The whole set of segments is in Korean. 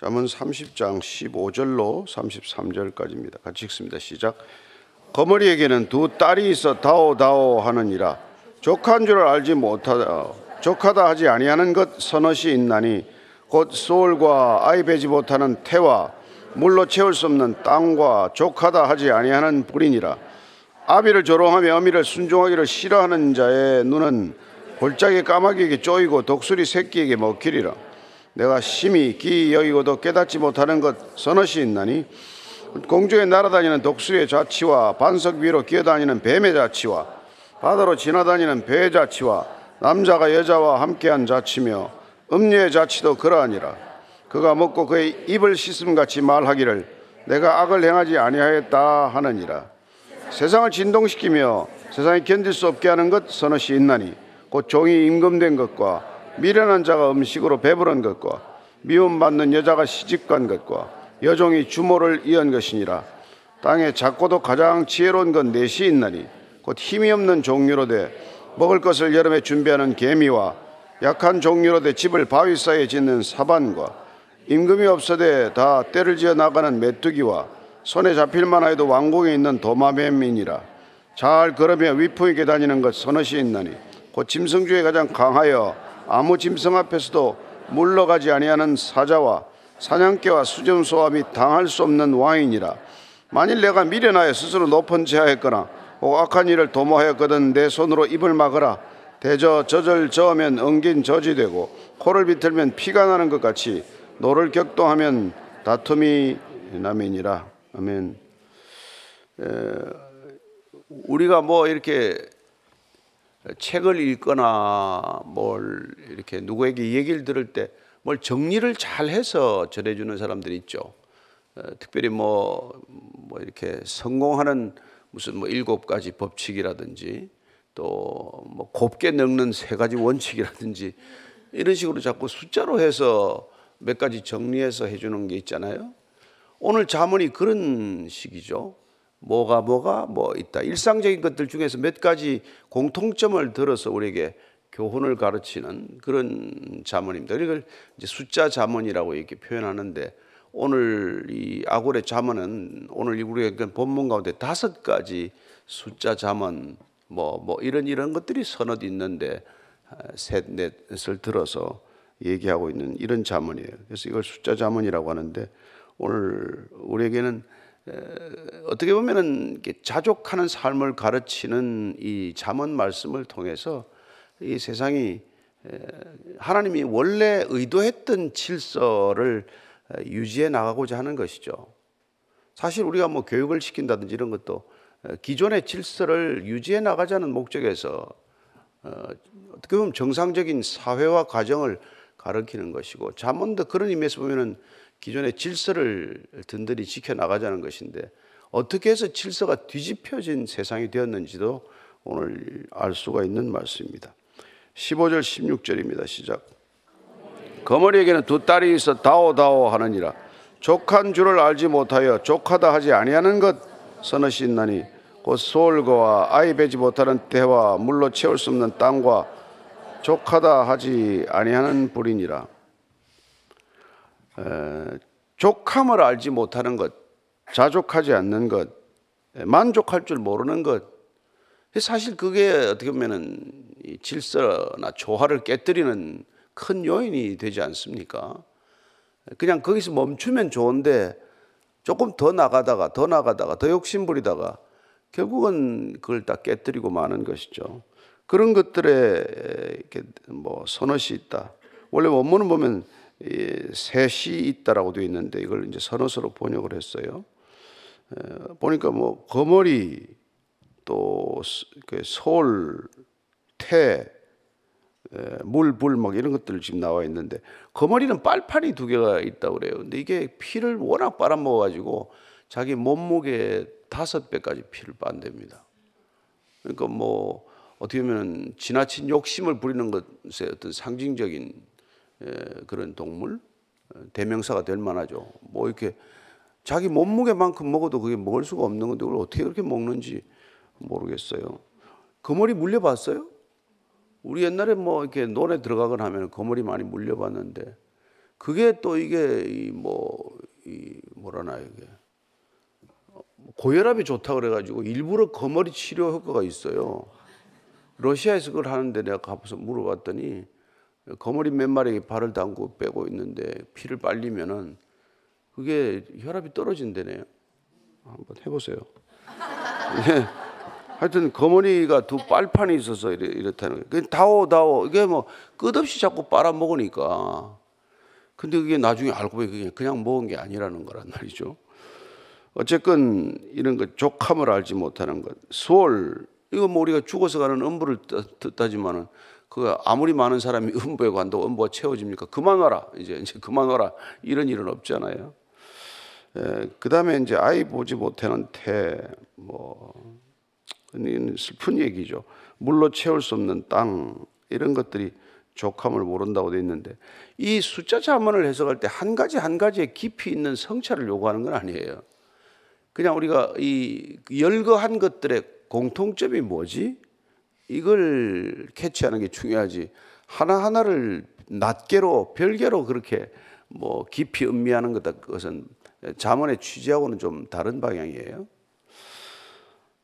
잠언 30장 15절로 33절까지입니다. 같이 읽습니다. 시작. 거머리에게는 두 딸이 있어 다오다오 하느니라. 족한 줄을 알지 못하다. 족하다 하지 아니하는 것 서넛이 있나니 곧 소울과 아이 베지 못하는 태와 물로 채울 수 없는 땅과 족하다 하지 아니하는 불이니라. 아비를 조롱하며 어미를 순종하기를 싫어하는 자의 눈은 골짜기 까마귀에게 쪼이고 독수리 새끼에게 먹히리라. 내가 심히 기 여기고도 깨닫지 못하는 것 서너시 있나니? 공중에 날아다니는 독수리의 자치와 반석 위로 기어다니는 뱀의 자치와 바다로 지나다니는 배의 자치와 남자가 여자와 함께한 자치며 음녀의 자치도 그러하니라. 그가 먹고 그의 입을 씻음같이 말하기를 내가 악을 행하지 아니하였다 하느니라. 세상을 진동시키며 세상이 견딜 수 없게 하는 것 서너시 있나니? 곧 종이 임금된 것과 미련한 자가 음식으로 배부른 것과 미움받는 여자가 시집간 것과 여종이 주모를 이은 것이니라. 땅에 작고도 가장 지혜로운 건 넷이 있나니 곧 힘이 없는 종류로 돼 먹을 것을 여름에 준비하는 개미와 약한 종류로 돼 집을 바위 사이에 짓는 사반과 임금이 없어되 다 때를 지어 나가는 메뚜기와 손에 잡힐 만 하여도 왕궁에 있는 도마뱀이니라. 잘 걸으며 위풍 있게 다니는 것 서넛이 있나니 곧 짐승 중에 가장 강하여 아무 짐승 앞에서도 물러가지 아니하는 사자와 사냥개와 숫염소와 및 당할 수 없는 왕이니라. 만일 네가 미련하여 스스로 높은 체하였거나 혹 악한 일을 도모하였거든 네 손으로 입을 막으라. 대저 젖을 저으면 엉긴 젖이 되고 코를 비틀면 피가 나는 것 같이 노를 격동하면 다툼이 남이니라. 아멘. 에, 우리가 뭐 이렇게 책을 읽거나 뭘 이렇게 누구에게 얘기를 들을 때 뭘 정리를 잘 해서 전해주는 사람들이 있죠. 어, 특별히 뭐, 뭐 이렇게 성공하는 무슨 뭐 일곱 가지 법칙이라든지 또 뭐 곱게 늙는 세 가지 원칙이라든지 이런 식으로 자꾸 숫자로 해서 몇 가지 정리해서 해주는 게 있잖아요. 오늘 자문이 그런 식이죠. 뭐가 뭐가 뭐 있다. 일상적인 것들 중에서 몇 가지 공통점을 들어서 우리에게 교훈을 가르치는 그런 자문입니다. 이걸 이제 숫자 자문이라고 이렇게 표현하는데 오늘 이 아고레 자문은 오늘 우리가 본문 가운데 다섯 가지 숫자 자문 뭐, 뭐 이런 이런 것들이 서너 있는데 셋, 넷을 들어서 얘기하고 있는 이런 자문이에요. 그래서 이걸 숫자 자문이라고 하는데 오늘 우리에게는 어떻게 보면은 자족하는 삶을 가르치는 이 잠언 말씀을 통해서 이 세상이 하나님이 원래 의도했던 질서를 유지해 나가고자 하는 것이죠. 사실 우리가 뭐 교육을 시킨다든지 이런 것도 기존의 질서를 유지해 나가자는 목적에서 어떻게 보면 정상적인 사회와 가정을 가르치는 것이고 잠언도 그런 의미에서 보면은 기존의 질서를 든든히 지켜 나가자는 것인데 어떻게 해서 질서가 뒤집혀진 세상이 되었는지도 오늘 알 수가 있는 말씀입니다. 15절 16절입니다. 시작. 거머리에게는 두 딸이 있어 다오다오 하느니라. 족한 줄을 알지 못하여 족하다 하지 아니하는 것 서너시 있나니 곧 소울과 아이 베지 못하는 때와 물로 채울 수 없는 땅과 족하다 하지 아니하는 불이니라. 에, 족함을 알지 못하는 것, 자족하지 않는 것, 만족할 줄 모르는 것. 사실 그게 어떻게 보면은 질서나 조화를 깨뜨리는 큰 요인이 되지 않습니까? 그냥 거기서 멈추면 좋은데 조금 더 나가다가 더 나가다가 더 욕심부리다가 결국은 그걸 다 깨뜨리고 마는 것이죠. 그런 것들에 이렇게 뭐 선엇이 있다. 원래 원문을 보면 셋이 있다라고 되어 있는데 이걸 이제 선엇으로 번역을 했어요. 보니까 뭐 거머리 또 솔, 태, 물, 불, 막 이런 것들 지금 나와 있는데 거머리는 빨판이 두 개가 있다고 그래요. 근데 이게 피를 워낙 빨아먹어 가지고 자기 몸무게 다섯 배까지 피를 빤답니다. 그러니까 뭐 어떻게 보면 지나친 욕심을 부리는 것의 어떤 상징적인 그런 동물 대명사가 될 만하죠. 뭐 이렇게 자기 몸무게만큼 먹어도 그게 먹을 수가 없는 건데 그걸 어떻게 그렇게 먹는지 모르겠어요. 거머리 물려봤어요? 우리 옛날에 뭐 이렇게 논에 들어가거나 하면 거머리 많이 물려봤는데 그게 또 이게 이뭐이 뭐라나 이게 고혈압이 좋다 그래가지고 일부러 거머리 치료 효과가 있어요. 러시아에서 그걸 하는데 내가 가서 물어봤더니 거머리 몇 마리 발을 담고 빼고 있는데 피를 빨리면은 그게 혈압이 떨어진대네요. 한번 해보세요. 예. 하여튼 거머리가 두 빨판이 있어서 이래, 이렇 다는 거예요. 다오 다오 이게 뭐 끝없이 자꾸 빨아 먹으니까 근데 그게 나중에 알고 보니 그게 그냥 먹은 게 아니라는 거란 말이죠. 어쨌건 이런 것 족함을 알지 못하는 것 수월 이거 뭐 우리가 죽어서 가는 음부를 뜻하지만은 그 아무리 많은 사람이 음부에 간다고 음부가 채워집니까? 그만 와라 이제 이제 그만 와라 이런 일은 없잖아요. 그 다음에 이제 아이 보지 못하는 태 뭐 슬픈 얘기죠. 물로 채울 수 없는 땅 이런 것들이 족함을 모른다고 돼 있는데 이 숫자 자문을 해석할 때 한 가지 한 가지에 깊이 있는 성찰을 요구하는 건 아니에요. 그냥 우리가 이 열거한 것들의 공통점이 뭐지? 이걸 캐치하는 게 중요하지. 하나하나를 낱개로 별개로 그렇게 뭐 깊이 음미하는 그것은 자문의 취지하고는 좀 다른 방향이에요.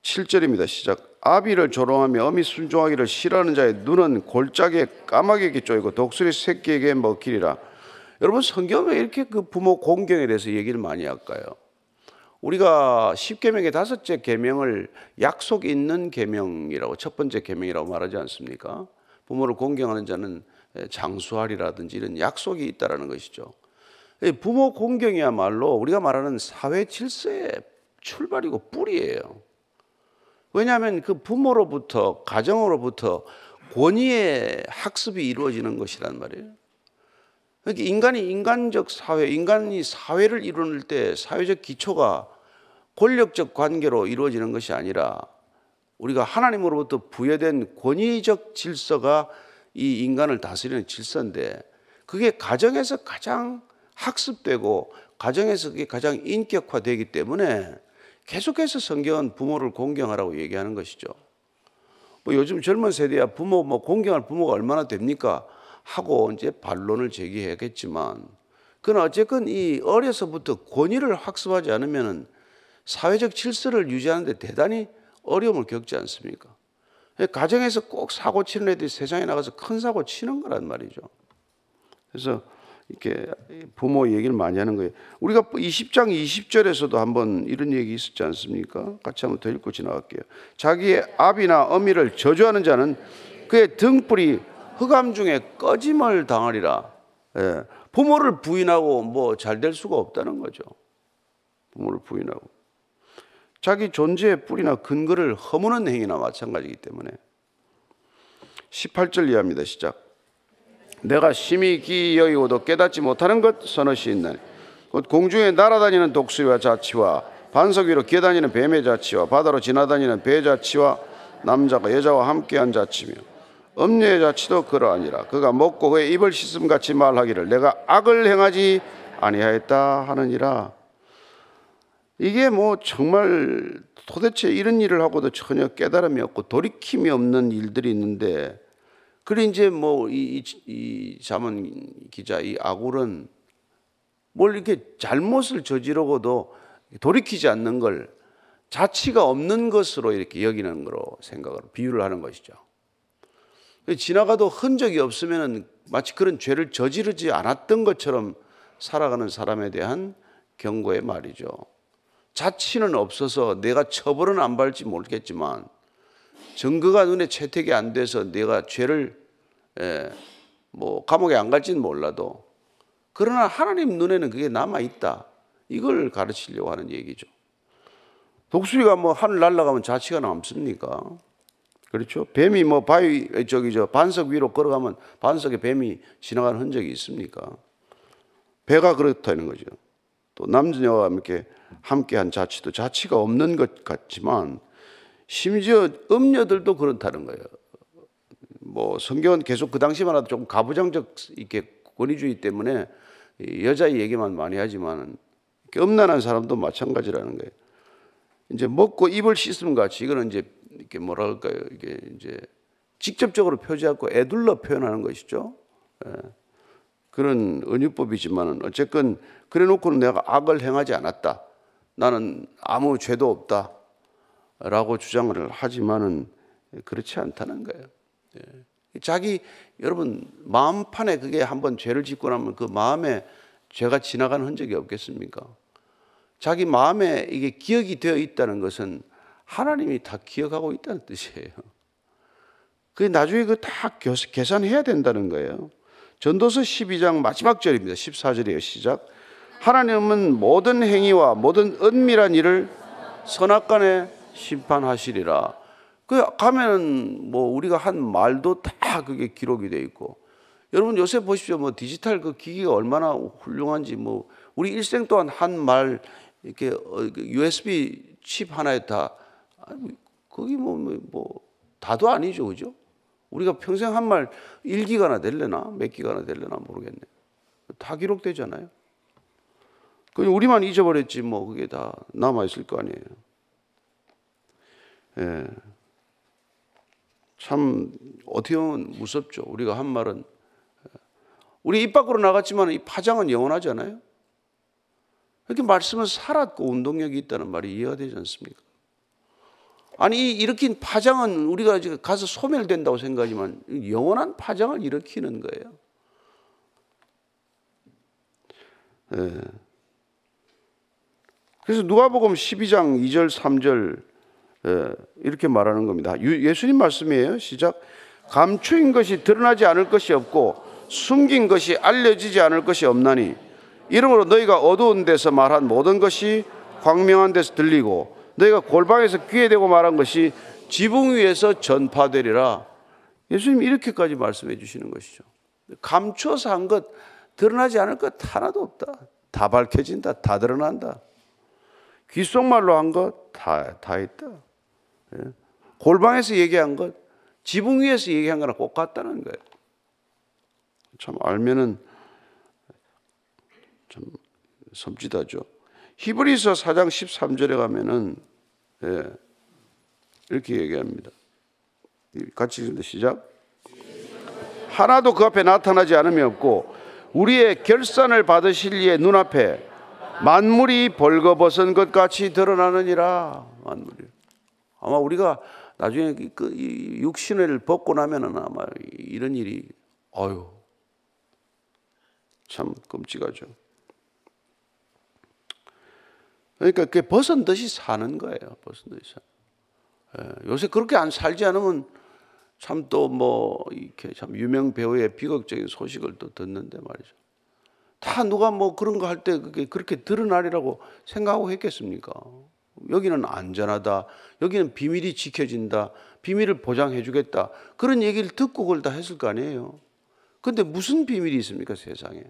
7절입니다. 시작. 아비를 조롱하며 어미 순종하기를 싫어하는 자의 눈은 골짜기에 까마귀에게 쪼이고 독수리 새끼에게 먹히리라. 여러분 성경에 이렇게 그 부모 공경에 대해서 얘기를 많이 할까요? 우리가 십계명의 다섯째 계명을 약속 있는 계명이라고 첫 번째 계명이라고 말하지 않습니까? 부모를 공경하는 자는 장수하리라든지 이런 약속이 있다라는 것이죠. 부모 공경이야말로 우리가 말하는 사회 질서의 출발이고 뿌리예요. 왜냐하면 그 부모로부터 가정으로부터 권위의 학습이 이루어지는 것이란 말이에요. 그러니까 인간이 인간적 사회, 인간이 사회를 이루는 때 사회적 기초가 권력적 관계로 이루어지는 것이 아니라 우리가 하나님으로부터 부여된 권위적 질서가 이 인간을 다스리는 질서인데 그게 가정에서 가장 학습되고 가정에서 그게 가장 인격화되기 때문에 계속해서 성경은 부모를 공경하라고 얘기하는 것이죠. 뭐 요즘 젊은 세대야 부모 뭐 공경할 부모가 얼마나 됩니까? 하고 이제 반론을 제기하겠지만 그건 어쨌건 이 어려서부터 권위를 학습하지 않으면은 사회적 질서를 유지하는데 대단히 어려움을 겪지 않습니까? 가정에서 꼭 사고 치는 애들이 세상에 나가서 큰 사고 치는 거란 말이죠. 그래서 이렇게 부모 얘기를 많이 하는 거예요. 우리가 20장 20절에서도 한번 이런 얘기 있었지 않습니까? 같이 한번 더 읽고 지나갈게요. 자기의 아비나 어미를 저주하는 자는 그의 등불이 흑암 중에 꺼짐을 당하리라. 예. 부모를 부인하고 뭐 잘 될 수가 없다는 거죠. 부모를 부인하고. 자기 존재의 뿌리나 근거를 허무는 행위나 마찬가지이기 때문에 18절 이하입니다. 시작. 내가 심히 기이 여기고도 깨닫지 못하는 것 서너시 있나니 곧 공중에 날아다니는 독수리와 자치와 반석 위로 기어다니는 뱀의 자치와 바다로 지나다니는 배 자치와 남자가 여자와 함께한 자치며 엄녀의 자치도 그러하니라 그가 먹고 그의 입을 씻음 같이 말하기를 내가 악을 행하지 아니하였다 하느니라 이게 뭐 정말 도대체 이런 일을 하고도 전혀 깨달음이 없고 돌이킴이 없는 일들이 있는데 그래 이제 뭐이 이 자문 기자 이 아굴은 뭘 이렇게 잘못을 저지르고도 돌이키지 않는 걸 자치가 없는 것으로 이렇게 여기는 거로 생각을 비유를 하는 것이죠. 지나가도 흔적이 없으면 마치 그런 죄를 저지르지 않았던 것처럼 살아가는 사람에 대한 경고의 말이죠. 자치는 없어서 내가 처벌은 안 받을지 모르겠지만 증거가 눈에 채택이 안 돼서 내가 죄를 예, 뭐 감옥에 안 갈지는 몰라도 그러나 하나님 눈에는 그게 남아 있다. 이걸 가르치려고 하는 얘기죠. 독수리가 뭐 하늘 날아가면 자치가 남습니까? 그렇죠? 뱀이 뭐 바위 저기 저 반석 위로 걸어가면 반석에 뱀이 지나가는 흔적이 있습니까? 배가 그렇다는 거죠. 또 남녀와 함께 함께한 자치도 자치가 없는 것 같지만 심지어 음녀들도 그렇다는 거예요. 뭐 성경은 계속 그 당시만 해도 좀 가부장적 이렇게 권위주의 때문에 여자 얘기만 많이 하지만 엄난한 사람도 마찬가지라는 거예요. 이제 먹고 입을 씻음 같이 이거는 이제 이렇게 뭐랄까요 이게 이제 직접적으로 표지하고 애둘러 표현하는 것이죠. 예. 그런 은유법이지만은 어쨌건 그래 놓고는 내가 악을 행하지 않았다. 나는 아무 죄도 없다. 라고 주장을 하지만은 그렇지 않다는 거예요. 예. 자기 여러분 마음판에 그게 한번 죄를 짓고 나면 그 마음에 죄가 지나가는 흔적이 없겠습니까? 자기 마음에 이게 기억이 되어 있다는 것은 하나님이 다 기억하고 있다는 뜻이에요. 그 나중에 그 다 계산해야 된다는 거예요. 전도서 12장 마지막 절입니다. 14절이에요. 시작. 하나님은 모든 행위와 모든 은밀한 일을 선악간에 심판하시리라. 그 가면은 뭐 우리가 한 말도 다 그게 기록이 돼 있고 여러분 요새 보십시오. 뭐 디지털 그 기기가 얼마나 훌륭한지 뭐 우리 일생 동안 한 말 이렇게 USB 어, 그칩 하나에 다 거기 뭐, 뭐, 뭐 다도 아니죠. 그죠? 우리가 평생 한 말 1기가나 될려나 몇 기가나 될려나 모르겠네. 다 기록되잖아요. 그 우리만 잊어버렸지 뭐 그게 다 남아 있을 거 아니에요. 예. 참 어떻게 보면 무섭죠. 우리가 한 말은 우리 입 밖으로 나갔지만 이 파장은 영원하잖아요. 이렇게 말씀은 살았고 운동력이 있다는 말이 이해가 되지 않습니까? 아니 일으킨 파장은 우리가 가서 소멸된다고 생각하지만 영원한 파장을 일으키는 거예요. 예. 그래서 누가복음 12장 2절 3절 예, 이렇게 말하는 겁니다. 예수님 말씀이에요. 시작. 감추인 것이 드러나지 않을 것이 없고 숨긴 것이 알려지지 않을 것이 없나니 이러므로 너희가 어두운 데서 말한 모든 것이 광명한 데서 들리고 너희가 골방에서 귀에 대고 말한 것이 지붕 위에서 전파되리라. 예수님 이렇게까지 말씀해 주시는 것이죠. 감추어서 한 것, 드러나지 않을 것 하나도 없다. 다 밝혀진다. 다 드러난다. 귓속말로 한 것 다, 다 있다. 예? 골방에서 얘기한 것, 지붕 위에서 얘기한 거랑 똑같다는 거예요. 참 알면은 참 섬찟하죠. 히브리서 4장 13절에 가면은 예, 이렇게 얘기합니다. 같이 읽는다 시작. 하나도 그 앞에 나타나지 않음이 없고 우리의 결산을 받으실 이의 눈앞에 만물이 벌거벗은 것 같이 드러나느니라. 만물이. 아마 우리가 나중에 그 육신을 벗고 나면은 아마 이런 일이 아유 참 끔찍하죠. 그러니까 그게 벗은 듯이 사는 거예요. 벗은 듯이. 예, 요새 그렇게 안 살지 않으면 참 또 뭐 이렇게 참 유명 배우의 비극적인 소식을 또 듣는데 말이죠. 다 누가 뭐 그런 거 할 때 그게 그렇게 드러나리라고 생각하고 했겠습니까? 여기는 안전하다. 여기는 비밀이 지켜진다. 비밀을 보장해 주겠다. 그런 얘기를 듣고 그걸 다 했을 거 아니에요. 근데 무슨 비밀이 있습니까, 세상에?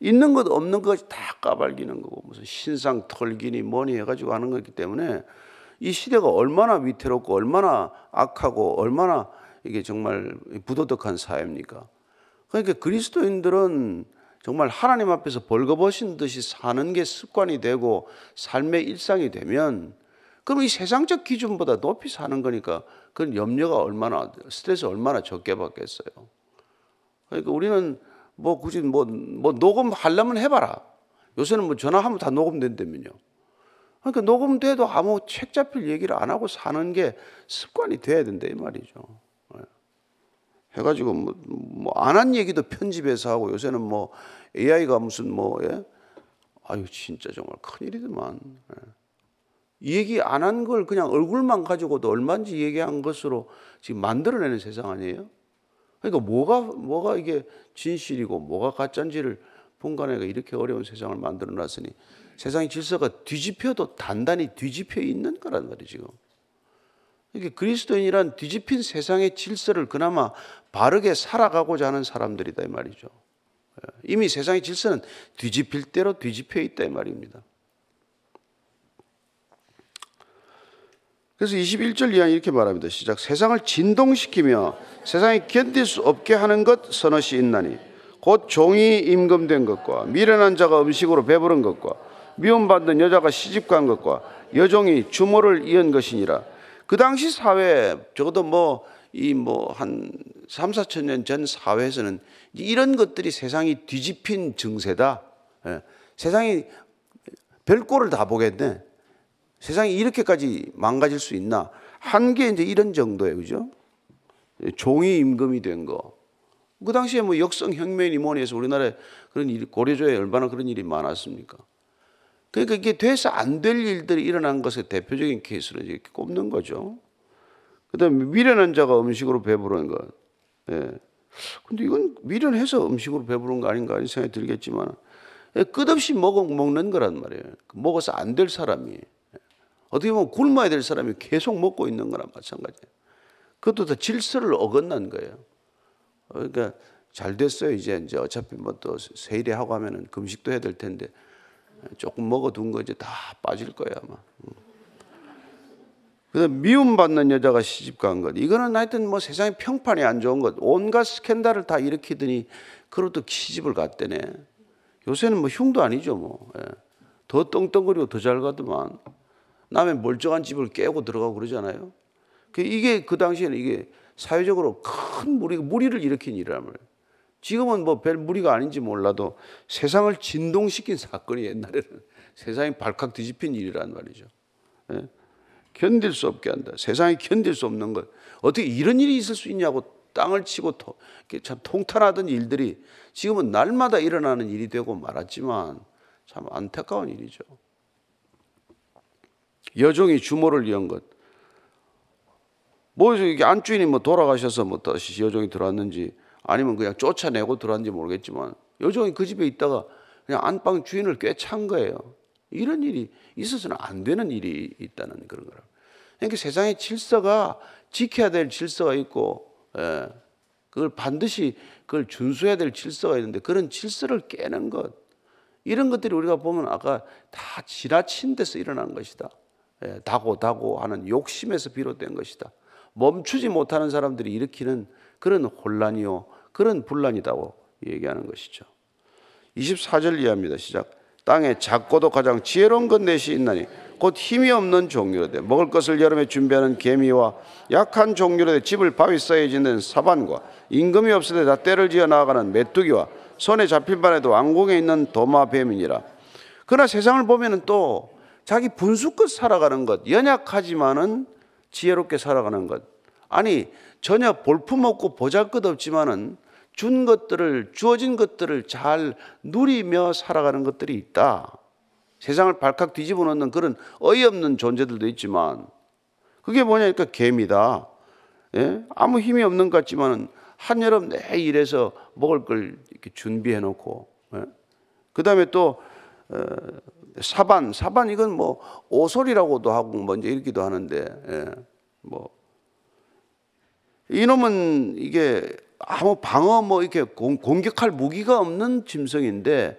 있는 것 없는 것 다 까발기는 거고 무슨 신상 털기니 뭐니 해가지고 하는 거기 때문에 이 시대가 얼마나 위태롭고 얼마나 악하고 얼마나 이게 정말 부도덕한 사회입니까? 그러니까 그리스도인들은 정말 하나님 앞에서 벌거벗은 듯이 사는 게 습관이 되고 삶의 일상이 되면 그럼 이 세상적 기준보다 높이 사는 거니까 그런 염려가 얼마나 스트레스 얼마나 적게 받겠어요. 그러니까 우리는 뭐 굳이 뭐, 뭐 녹음하려면 해봐라. 요새는 뭐 전화하면 다 녹음된다면요. 그러니까 녹음돼도 아무 책 잡힐 얘기를 안 하고 사는 게 습관이 돼야 된다 이 말이죠. 예. 해가지고 뭐 안 한 얘기도 편집해서 하고 요새는 뭐 AI가 무슨 뭐 예? 아유 진짜 정말 큰일이더만. 예. 이 얘기 안 한 걸 그냥 얼굴만 가지고도 얼마인지 얘기한 것으로 지금 만들어내는 세상 아니에요? 그러니까 뭐가 뭐가 이게 진실이고 뭐가 가짜인지를 분간해가 이렇게 어려운 세상을 만들어 놨으니 세상의 질서가 뒤집혀도 단단히 뒤집혀 있는 거란 말이죠. 이게 그리스도인이란 뒤집힌 세상의 질서를 그나마 바르게 살아가고자 하는 사람들이다 이 말이죠. 예, 이미 세상의 질서는 뒤집힐 대로 뒤집혀 있다 이 말입니다. 그래서 21절 이하 이렇게 말합니다. 시작. 세상을 진동시키며 세상이 견딜 수 없게 하는 것 서너시 있나니 곧 종이 임금된 것과 미련한 자가 음식으로 배부른 것과 미움받는 여자가 시집간 것과 여종이 주모를 이은 것이니라. 그 당시 사회에 적어도 뭐 이 뭐 한 3, 4천 년 전 사회에서는 이런 것들이 세상이 뒤집힌 증세다. 예. 세상이 별꼴을 다 보겠네. 세상이 이렇게까지 망가질 수 있나? 한게 이제 이런 정도예요. 그죠? 종이 임금이 된 거. 그 당시에 뭐 역성 혁명이 뭐니 해서 우리나라에 그런 일이 고려조에 얼마나 그런 일이 많았습니까? 그러니까 이게 돼서 안 될 일들이 일어난 것의 대표적인 케이스를 이렇게 꼽는 거죠. 그 다음에 미련한 자가 음식으로 배부르는 것. 예. 근데 이건 미련해서 음식으로 배부른 거 아닌가 하는 생각이 들겠지만 예, 끝없이 먹어 먹는 거란 말이에요. 먹어서 안 될 사람이 어떻게 보면 굶어야 될 사람이 계속 먹고 있는 거나 마찬가지예요. 그것도 다 질서를 어긋난 거예요. 그러니까 잘 됐어요. 이제 이제 어차피 뭐 또 세일하고 하면은 금식도 해야 될 텐데 조금 먹어둔 거 이제 다 빠질 거야 아마. 그다음 미움 받는 여자가 시집 간 것. 이거는 하여튼 뭐 세상에 평판이 안 좋은 것. 온갖 스캔들을 다 일으키더니 그것도 시집을 갔대네. 요새는 뭐 흉도 아니죠 뭐. 예. 더 떵떵거리고 더 잘 가더만. 남의 멀쩡한 집을 깨고 들어가고 그러잖아요. 그 이게 그 당시에는 이게 사회적으로 큰 무리, 무리를 일으킨 일이란 말이에요. 지금은 뭐 별 무리가 아닌지 몰라도 세상을 진동시킨 사건이 옛날에는 세상이 발칵 뒤집힌 일이란 말이죠. 예? 견딜 수 없게 한다. 세상이 견딜 수 없는 것. 어떻게 이런 일이 있을 수 있냐고 땅을 치고 토, 참 통탄하던 일들이 지금은 날마다 일어나는 일이 되고 말았지만 참 안타까운 일이죠. 여종이 주모를 이은 것. 뭐 이게 안주인이 뭐 돌아가셔서 뭐 다시 여종이 들어왔는지 아니면 그냥 쫓아내고 들어왔는지 모르겠지만 여종이 그 집에 있다가 그냥 안방 주인을 꿰찬 거예요. 이런 일이 있어서는 안 되는 일이 있다는 그런 거라. 그러니까 세상의 질서가 지켜야 될 질서가 있고, 예, 그걸 반드시 그걸 준수해야 될 질서가 있는데 그런 질서를 깨는 것, 이런 것들이 우리가 보면 아까 다 지나친 데서 일어난 것이다. 예, 다고 다고 하는 욕심에서 비롯된 것이다. 멈추지 못하는 사람들이 일으키는 그런 혼란이요, 그런 분란이다고 얘기하는 것이죠. 24절 이하입니다. 시작. 땅에 작고도 가장 지혜로운 것 넷이 있나니 곧 힘이 없는 종류로 돼 먹을 것을 여름에 준비하는 개미와 약한 종류로 돼 집을 바위 사이에 짓는 사반과 임금이 때다 때를 지어 나아가는 메뚜기와 손에 잡힐 반에도 왕궁에 있는 도마뱀이니라. 그러나 세상을 보면은 또 자기 분수껏 살아가는 것, 연약하지만은 지혜롭게 살아가는 것. 아니 전혀 볼품 없고 보잘것 없지만은 준 것들을 주어진 것들을 잘 누리며 살아가는 것들이 있다. 세상을 발칵 뒤집어 놓는 그런 어이없는 존재들도 있지만 그게 뭐냐니까 개미다. 예? 아무 힘이 없는 것 같지만은 한여름 내 일해서 먹을 걸 이렇게 준비해 놓고 예? 그 다음에 또 어, 사반 사반 이건 뭐 오솔이라고도 하고 먼저 읽기도 하는데 예? 뭐 이놈은 이게 아무 방어 뭐 이렇게 공격할 무기가 없는 짐승인데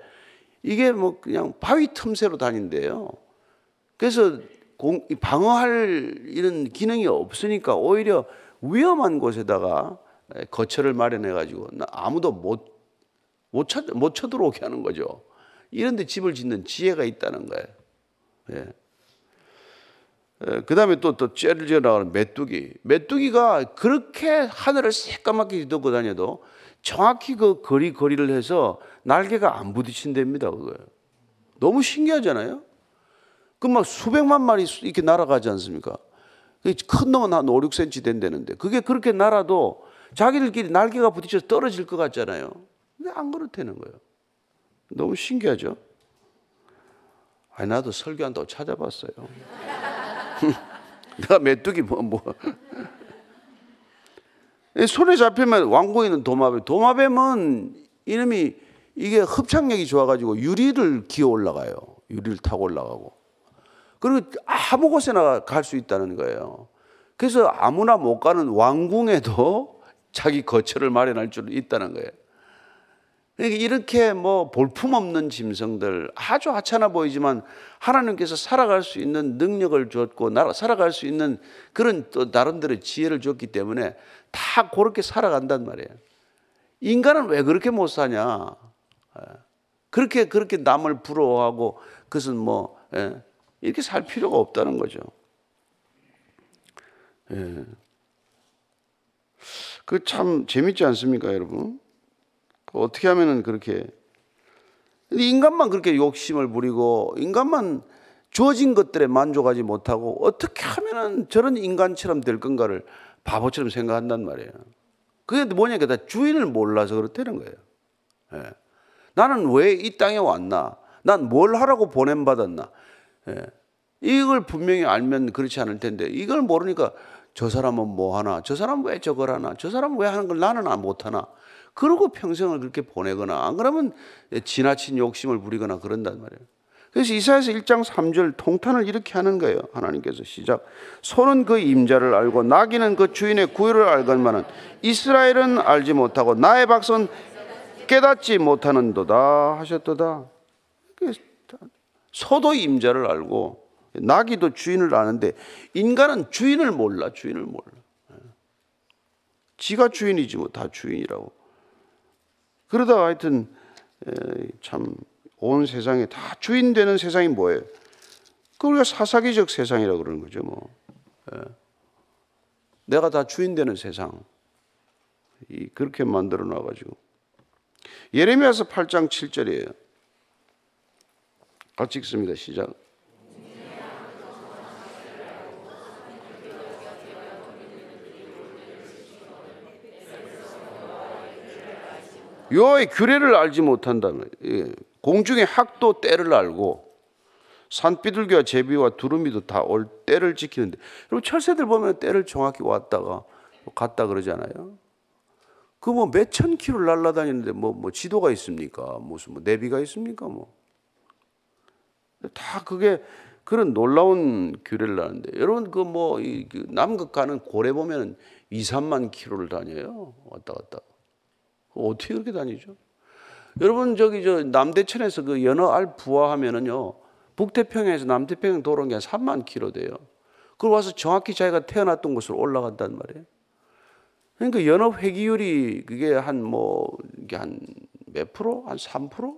이게 뭐 그냥 바위 틈새로 다닌대요. 그래서 공, 방어할 이런 기능이 없으니까 오히려 위험한 곳에다가 거처를 마련해 가지고 아무도 못, 못 쳐들어오게 하는 거죠. 이런 데 집을 짓는 지혜가 있다는 거예요. 예. 그 다음에 또, 또 째를 지어 나가는 메뚜기. 메뚜기가 그렇게 하늘을 새까맣게 뒤덮고 다녀도 정확히 그 거리, 거리를 해서 날개가 안 부딪힌답니다, 그거예요. 너무 신기하잖아요? 그 막 수백만 마리 이렇게 날아가지 않습니까? 큰 놈은 한 5, 6cm 된다는데 그게 그렇게 날아도 자기들끼리 날개가 부딪혀서 떨어질 것 같잖아요. 근데 안 그렇다는 거예요. 너무 신기하죠? 아니, 나도 설교한다고 찾아봤어요. 내가 메뚜기 뭐, 뭐. 손에 잡히면 왕궁에 있는 도마뱀. 도마뱀은 이놈이 이게 흡착력이 좋아가지고 유리를 기어 올라가요. 유리를 타고 올라가고. 그리고 아무 곳에나 갈 수 있다는 거예요. 그래서 아무나 못 가는 왕궁에도 자기 거처를 마련할 줄 있다는 거예요. 그러니까 이렇게 뭐 볼품없는 짐승들 아주 하찮아 보이지만 하나님께서 살아갈 수 있는 능력을 줬고 살아갈 수 있는 그런 또 나름대로 지혜를 줬기 때문에 다 그렇게 살아간단 말이에요. 인간은 왜 그렇게 못 사냐? 예. 그렇게 그렇게 남을 부러워하고 그것은 뭐 예, 이렇게 살 필요가 없다는 거죠. 예. 그참 재밌지 않습니까, 여러분? 어떻게 하면은 그렇게 근데 인간만 그렇게 욕심을 부리고 인간만 주어진 것들에 만족하지 못하고 어떻게 하면은 저런 인간처럼 될 건가를 바보처럼 생각한단 말이에요. 그게 뭐냐니까 다 주인을 몰라서 그렇다는 거예요. 예. 나는 왜 이 땅에 왔나? 난 뭘 하라고 보냄 받았나? 예. 이걸 분명히 알면 그렇지 않을 텐데 이걸 모르니까 저 사람은 뭐 하나? 저 사람은 왜 저걸 하나? 저 사람은 왜 하는 걸 나는 못 하나? 그러고 평생을 그렇게 보내거나 안 그러면 지나친 욕심을 부리거나 그런단 말이에요. 그래서 이사야서 1장 3절 통탄을 이렇게 하는 거예요. 하나님께서 시작. 소는 그 임자를 알고 나귀는 그 주인의 구유를 알건만은 이스라엘은 알지 못하고 나의 박son 깨닫지 못하는도다 하셨도다. 소도 임자를 알고 나귀도 주인을 아는데 인간은 주인을 몰라. 주인을 몰라. 지가 주인이지 뭐 다 주인이라고. 그러다가 하여튼 참 온 세상에 다 주인 되는 세상이 뭐예요? 그 우리가 사사기적 세상이라고 그러는 거죠, 뭐. 예. 내가 다 주인 되는 세상. 이 그렇게 만들어 놔 가지고. 예레미야서 8장 7절이에요. 같이 읽습니다. 시작. 여호와의 규례를 알지 못한다는 예. 공중의 학도 때를 알고 산비둘기와 제비와 두루미도 다 올 때를 지키는데 여러분 철새들 보면 때를 정확히 왔다가 갔다 그러잖아요. 그 뭐 몇 천 킬로 날아다니는데 뭐, 뭐 지도가 있습니까? 무슨 뭐 내비가 있습니까? 뭐. 다 그게 그런 놀라운 규례를 하는데 여러분 그 뭐 남극 가는 고래 보면 2, 3만 킬로를 다녀요. 왔다 갔다. 어떻게 그렇게 다니죠? 여러분 저기 저 남대천에서 그 연어 알 부화하면은요 북태평양에서 남태평양 도로는 게 3만 킬로 돼요. 그걸 와서 정확히 자기가 태어났던 곳으로 올라간단 말이에요. 그러니까 연어 회기율이 그게 한 뭐 이게 한 몇 프로? 한 3%?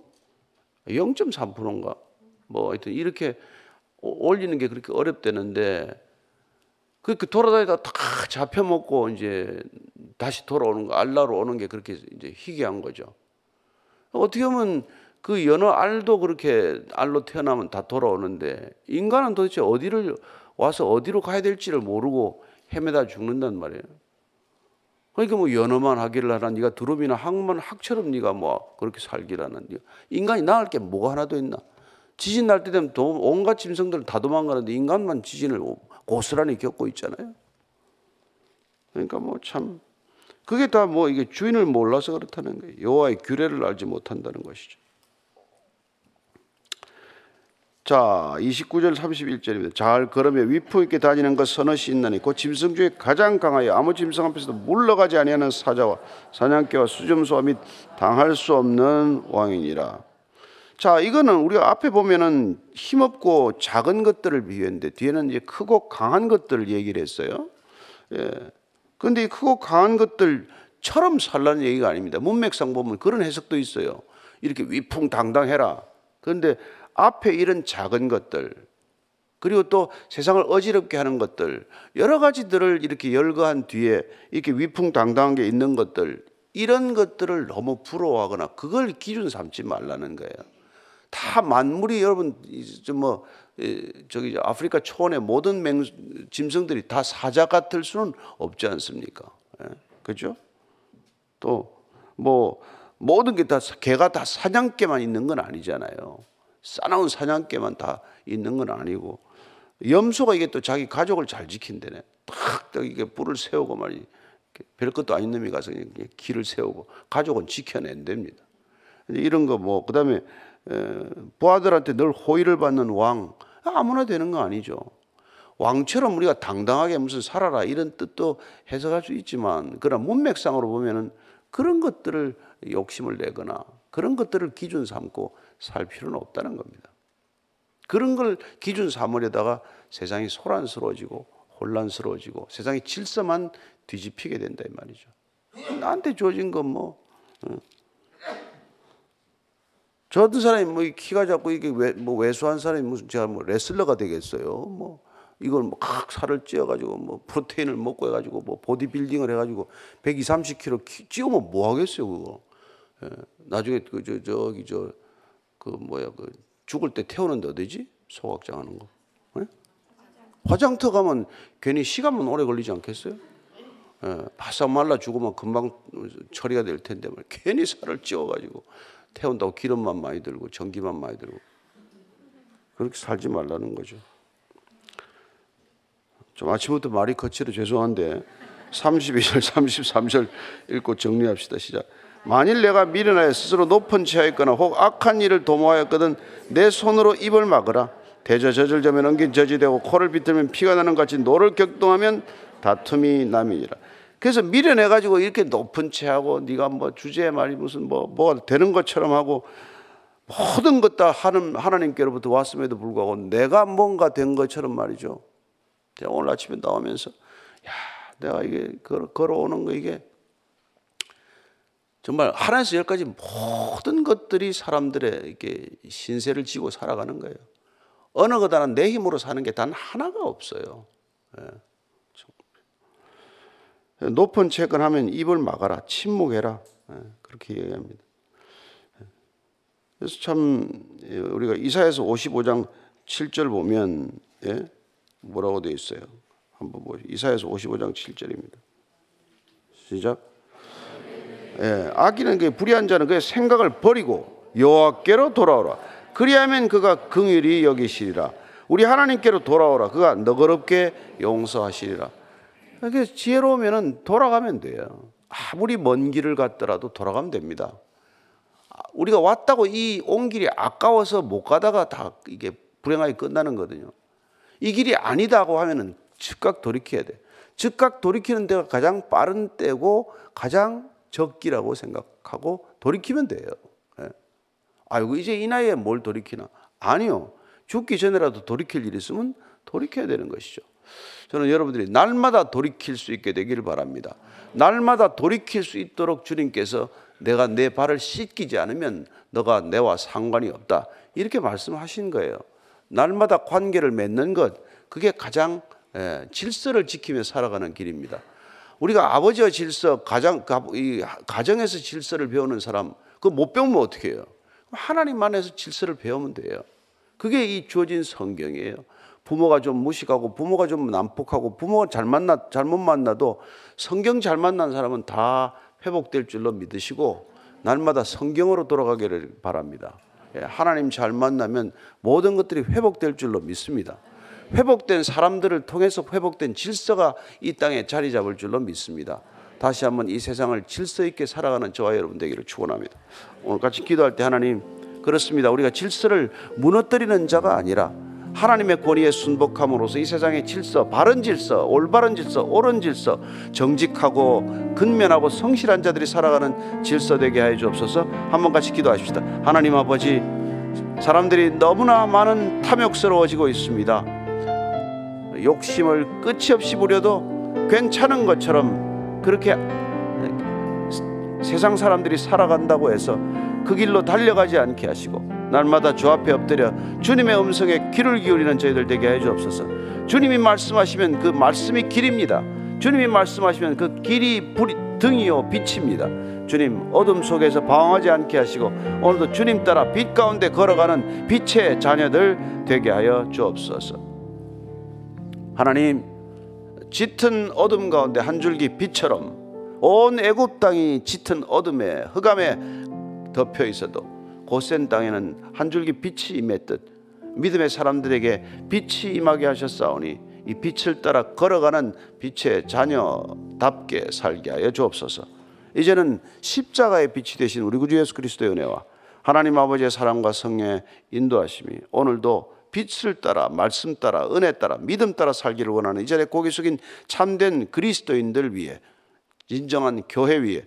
0.3%인가? 뭐 하여튼 이렇게 올리는 게 그렇게 어렵대는데 그렇게 돌아다니다 다 잡혀 먹고 이제 다시 돌아오는 거 알라로 오는 게 그렇게 이제 희귀한 거죠. 어떻게 보면 그 연어 알도 그렇게 알로 태어나면 다 돌아오는데 인간은 도대체 어디를 와서 어디로 가야 될지를 모르고 헤매다 죽는단 말이에요. 그러니까 뭐 연어만 하기를 하라 네가 두루미나 학만 학처럼 네가 뭐 그렇게 살기라는 인간이 나을 게 뭐가 하나도 있나? 지진 날 때 되면 온갖 짐승들 다 도망가는데 인간만 지진을 고스란히 겪고 있잖아요. 그러니까 뭐참 그게 다 뭐 이게 주인을 몰라서 그렇다는 거예요. 여호와의 규례를 알지 못한다는 것이죠. 자, 29절 31절입니다. 잘 걸으며 위풍 있게 다니는 것 서너시 있나니 그 짐승 중에 가장 강하여 아무 짐승 앞에서도 물러가지 아니하는 사자와 사냥개와 수점소와 및 당할 수 없는 왕이니라. 자, 이거는 우리가 앞에 보면은 힘없고 작은 것들을 비유했는데 뒤에는 이제 크고 강한 것들을 얘기를 했어요. 예. 근데 이 크고 강한 것들처럼 살라는 얘기가 아닙니다. 문맥상 보면 그런 해석도 있어요. 이렇게 위풍당당해라. 그런데 앞에 이런 작은 것들 그리고 또 세상을 어지럽게 하는 것들 여러 가지들을 이렇게 열거한 뒤에 이렇게 위풍당당한 게 있는 것들 이런 것들을 너무 부러워하거나 그걸 기준 삼지 말라는 거예요. 다 만물이 여러분 뭐 저기 아프리카 초원의 모든 맹, 짐승들이 다 사자 같을 수는 없지 않습니까? 예? 그죠? 또 뭐 모든 게 다 개가 다 사냥개만 있는 건 아니잖아요. 싸나운 사냥개만 다 있는 건 아니고 염소가 이게 또 자기 가족을 잘 지킨다네. 딱 이게 뿔을 세우고 말이 별 것도 아닌 놈이 가서 길을 세우고 가족은 지켜낸답니다. 이런 거 뭐 그다음에 부하들한테 늘 호의를 받는 왕 아무나 되는 거 아니죠. 왕처럼 우리가 당당하게 무슨 살아라 이런 뜻도 해석할 수 있지만 그러나 문맥상으로 보면은 그런 것들을 욕심을 내거나 그런 것들을 기준 삼고 살 필요는 없다는 겁니다. 그런 걸 기준 삼으려다가 세상이 소란스러워지고 혼란스러워지고 세상의 질서만 뒤집히게 된다 이 말이죠. 나한테 주어진 건뭐 어. 저 같은 사람이 뭐 키가 작고 이게 왜, 뭐 왜소한 사람이 무슨 제가 뭐 레슬러가 되겠어요. 뭐 이걸 막 살을 찌어가지고 뭐 프로테인을 먹고 해가지고 뭐 보디빌딩을 해가지고 120, 30kg 찌우면 뭐 하겠어요 그거. 예. 나중에 그 저 저기 저 그 뭐야 그 죽을 때 태우는데 어디지? 소각장 하는 거. 예? 화장터 가면 괜히 시간만 오래 걸리지 않겠어요? 예, 바싹 말라 죽으면 금방 처리가 될 텐데 말 괜히 살을 찌워가지고 태운다고 기름만 많이 들고 전기만 많이 들고 그렇게 살지 말라는 거죠. 좀 아침부터 말이 거칠어. 죄송한데 32절 33절 읽고 정리합시다. 시작. 만일 네가 미련하여 스스로 높은 체하였거나 혹 악한 일을 도모하였거든 네 손으로 입을 막으라. 대저 젖을 저으면 엉긴 젖이 되고 코를 비틀면 피가 나는 것 같이 노를 격동하면 다툼이 남이니라 그래서 미련해 가지고 이렇게 높은 체하고 네가 뭐 주제에 말이 무슨 뭐 뭐가 되는 것처럼 하고 모든 것 다 하는 하나님께로부터 왔음에도 불구하고 내가 뭔가 된 것처럼 말이죠. 제가 오늘 아침에 나오면서 야 내가 이게 걸어, 걸어 오는 거 이게 정말 하나에서 열까지 모든 것들이 사람들의 이렇게 신세를 지고 살아가는 거예요. 어느 것 하나 내 힘으로 사는 게 단 하나가 없어요. 예. 높은 채권하면 입을 막아라, 침묵해라 예, 그렇게 얘기합니다. 그래서 참 예, 우리가 이사에서 55장 7절 보면 예? 뭐라고 되어 있어요? 한번 보죠. 이사에서 55장 7절입니다. 시작. 예, 악인은 그 불의한 자는 그 생각을 버리고 여호와께로 돌아오라. 그리하면 그가 긍휼히 여기시리라. 우리 하나님께로 돌아오라. 그가 너그럽게 용서하시리라. 이렇게 지혜로우면은 돌아가면 돼요. 아무리 먼 길을 갔더라도 돌아가면 됩니다. 우리가 왔다고 이 온 길이 아까워서 못 가다가 다 이게 불행하게 끝나는 거거든요. 이 길이 아니다고 하면은 즉각 돌이켜야 돼. 즉각 돌이키는 데가 가장 빠른 때고 가장 적기라고 생각하고 돌이키면 돼요. 예. 아이고 이제 이 나이에 뭘 돌이키나? 아니요. 죽기 전에라도 돌이킬 일 있으면 돌이켜야 되는 것이죠. 저는 여러분들이 날마다 돌이킬 수 있게 되기를 바랍니다. 날마다 돌이킬 수 있도록 주님께서 내가 내 발을 씻기지 않으면 너가 내와 상관이 없다. 이렇게 말씀하신 거예요. 날마다 관계를 맺는 것, 그게 가장 예, 질서를 지키며 살아가는 길입니다. 우리가 아버지와 질서, 이 가정에서 질서를 배우는 사람, 그 못 배우면 어떻게 해요? 하나님 안에서 질서를 배우면 돼요. 그게 이 주어진 성경이에요. 부모가 좀 무식하고 부모가 좀 난폭하고 부모가 잘 만나 잘못 만나도 성경 잘 만난 사람은 다 회복될 줄로 믿으시고 날마다 성경으로 돌아가기를 바랍니다. 예, 하나님 잘 만나면 모든 것들이 회복될 줄로 믿습니다. 회복된 사람들을 통해서 회복된 질서가 이 땅에 자리 잡을 줄로 믿습니다. 다시 한번 이 세상을 질서 있게 살아가는 저와 여러분 되기를 축원합니다. 오늘 같이 기도할 때 하나님 그렇습니다. 우리가 질서를 무너뜨리는 자가 아니라 하나님의 권위에 순복함으로써 이 세상의 질서, 바른 질서, 올바른 질서, 옳은 질서, 정직하고 근면하고 성실한 자들이 살아가는 질서 되게 하여 주옵소서. 한번 같이 기도하십시다. 하나님 아버지, 사람들이 너무나 많은 탐욕스러워지고 있습니다. 욕심을 끝이 없이 부려도 괜찮은 것처럼 그렇게 세상 사람들이 살아간다고 해서 그 길로 달려가지 않게 하시고 날마다 주 앞에 엎드려 주님의 음성에 귀를 기울이는 저희들 되게 해 주옵소서. 주님이 말씀하시면 그 말씀이 길입니다. 주님이 말씀하시면 그 길이 불이 등이요 빛입니다. 주님 어둠 속에서 방황하지 않게 하시고 오늘도 주님 따라 빛 가운데 걸어가는 빛의 자녀들 되게 하여 주옵소서. 하나님 짙은 어둠 가운데 한 줄기 빛처럼 온 애굽 땅이 짙은 어둠에 흑암에 덮여 있어도 고센 땅에는 한 줄기 빛이 임했듯 믿음의 사람들에게 빛이 임하게 하셨사오니 이 빛을 따라 걸어가는 빛의 자녀답게 살게 하여 주옵소서. 이제는 십자가의 빛이 되신 우리 구주 예수 그리스도의 은혜와 하나님 아버지의 사랑과 성령의 인도하심이 오늘도 빛을 따라 말씀 따라 은혜 따라 믿음 따라 살기를 원하는 이전에 고개 숙인 참된 그리스도인들 위해 진정한 교회 위에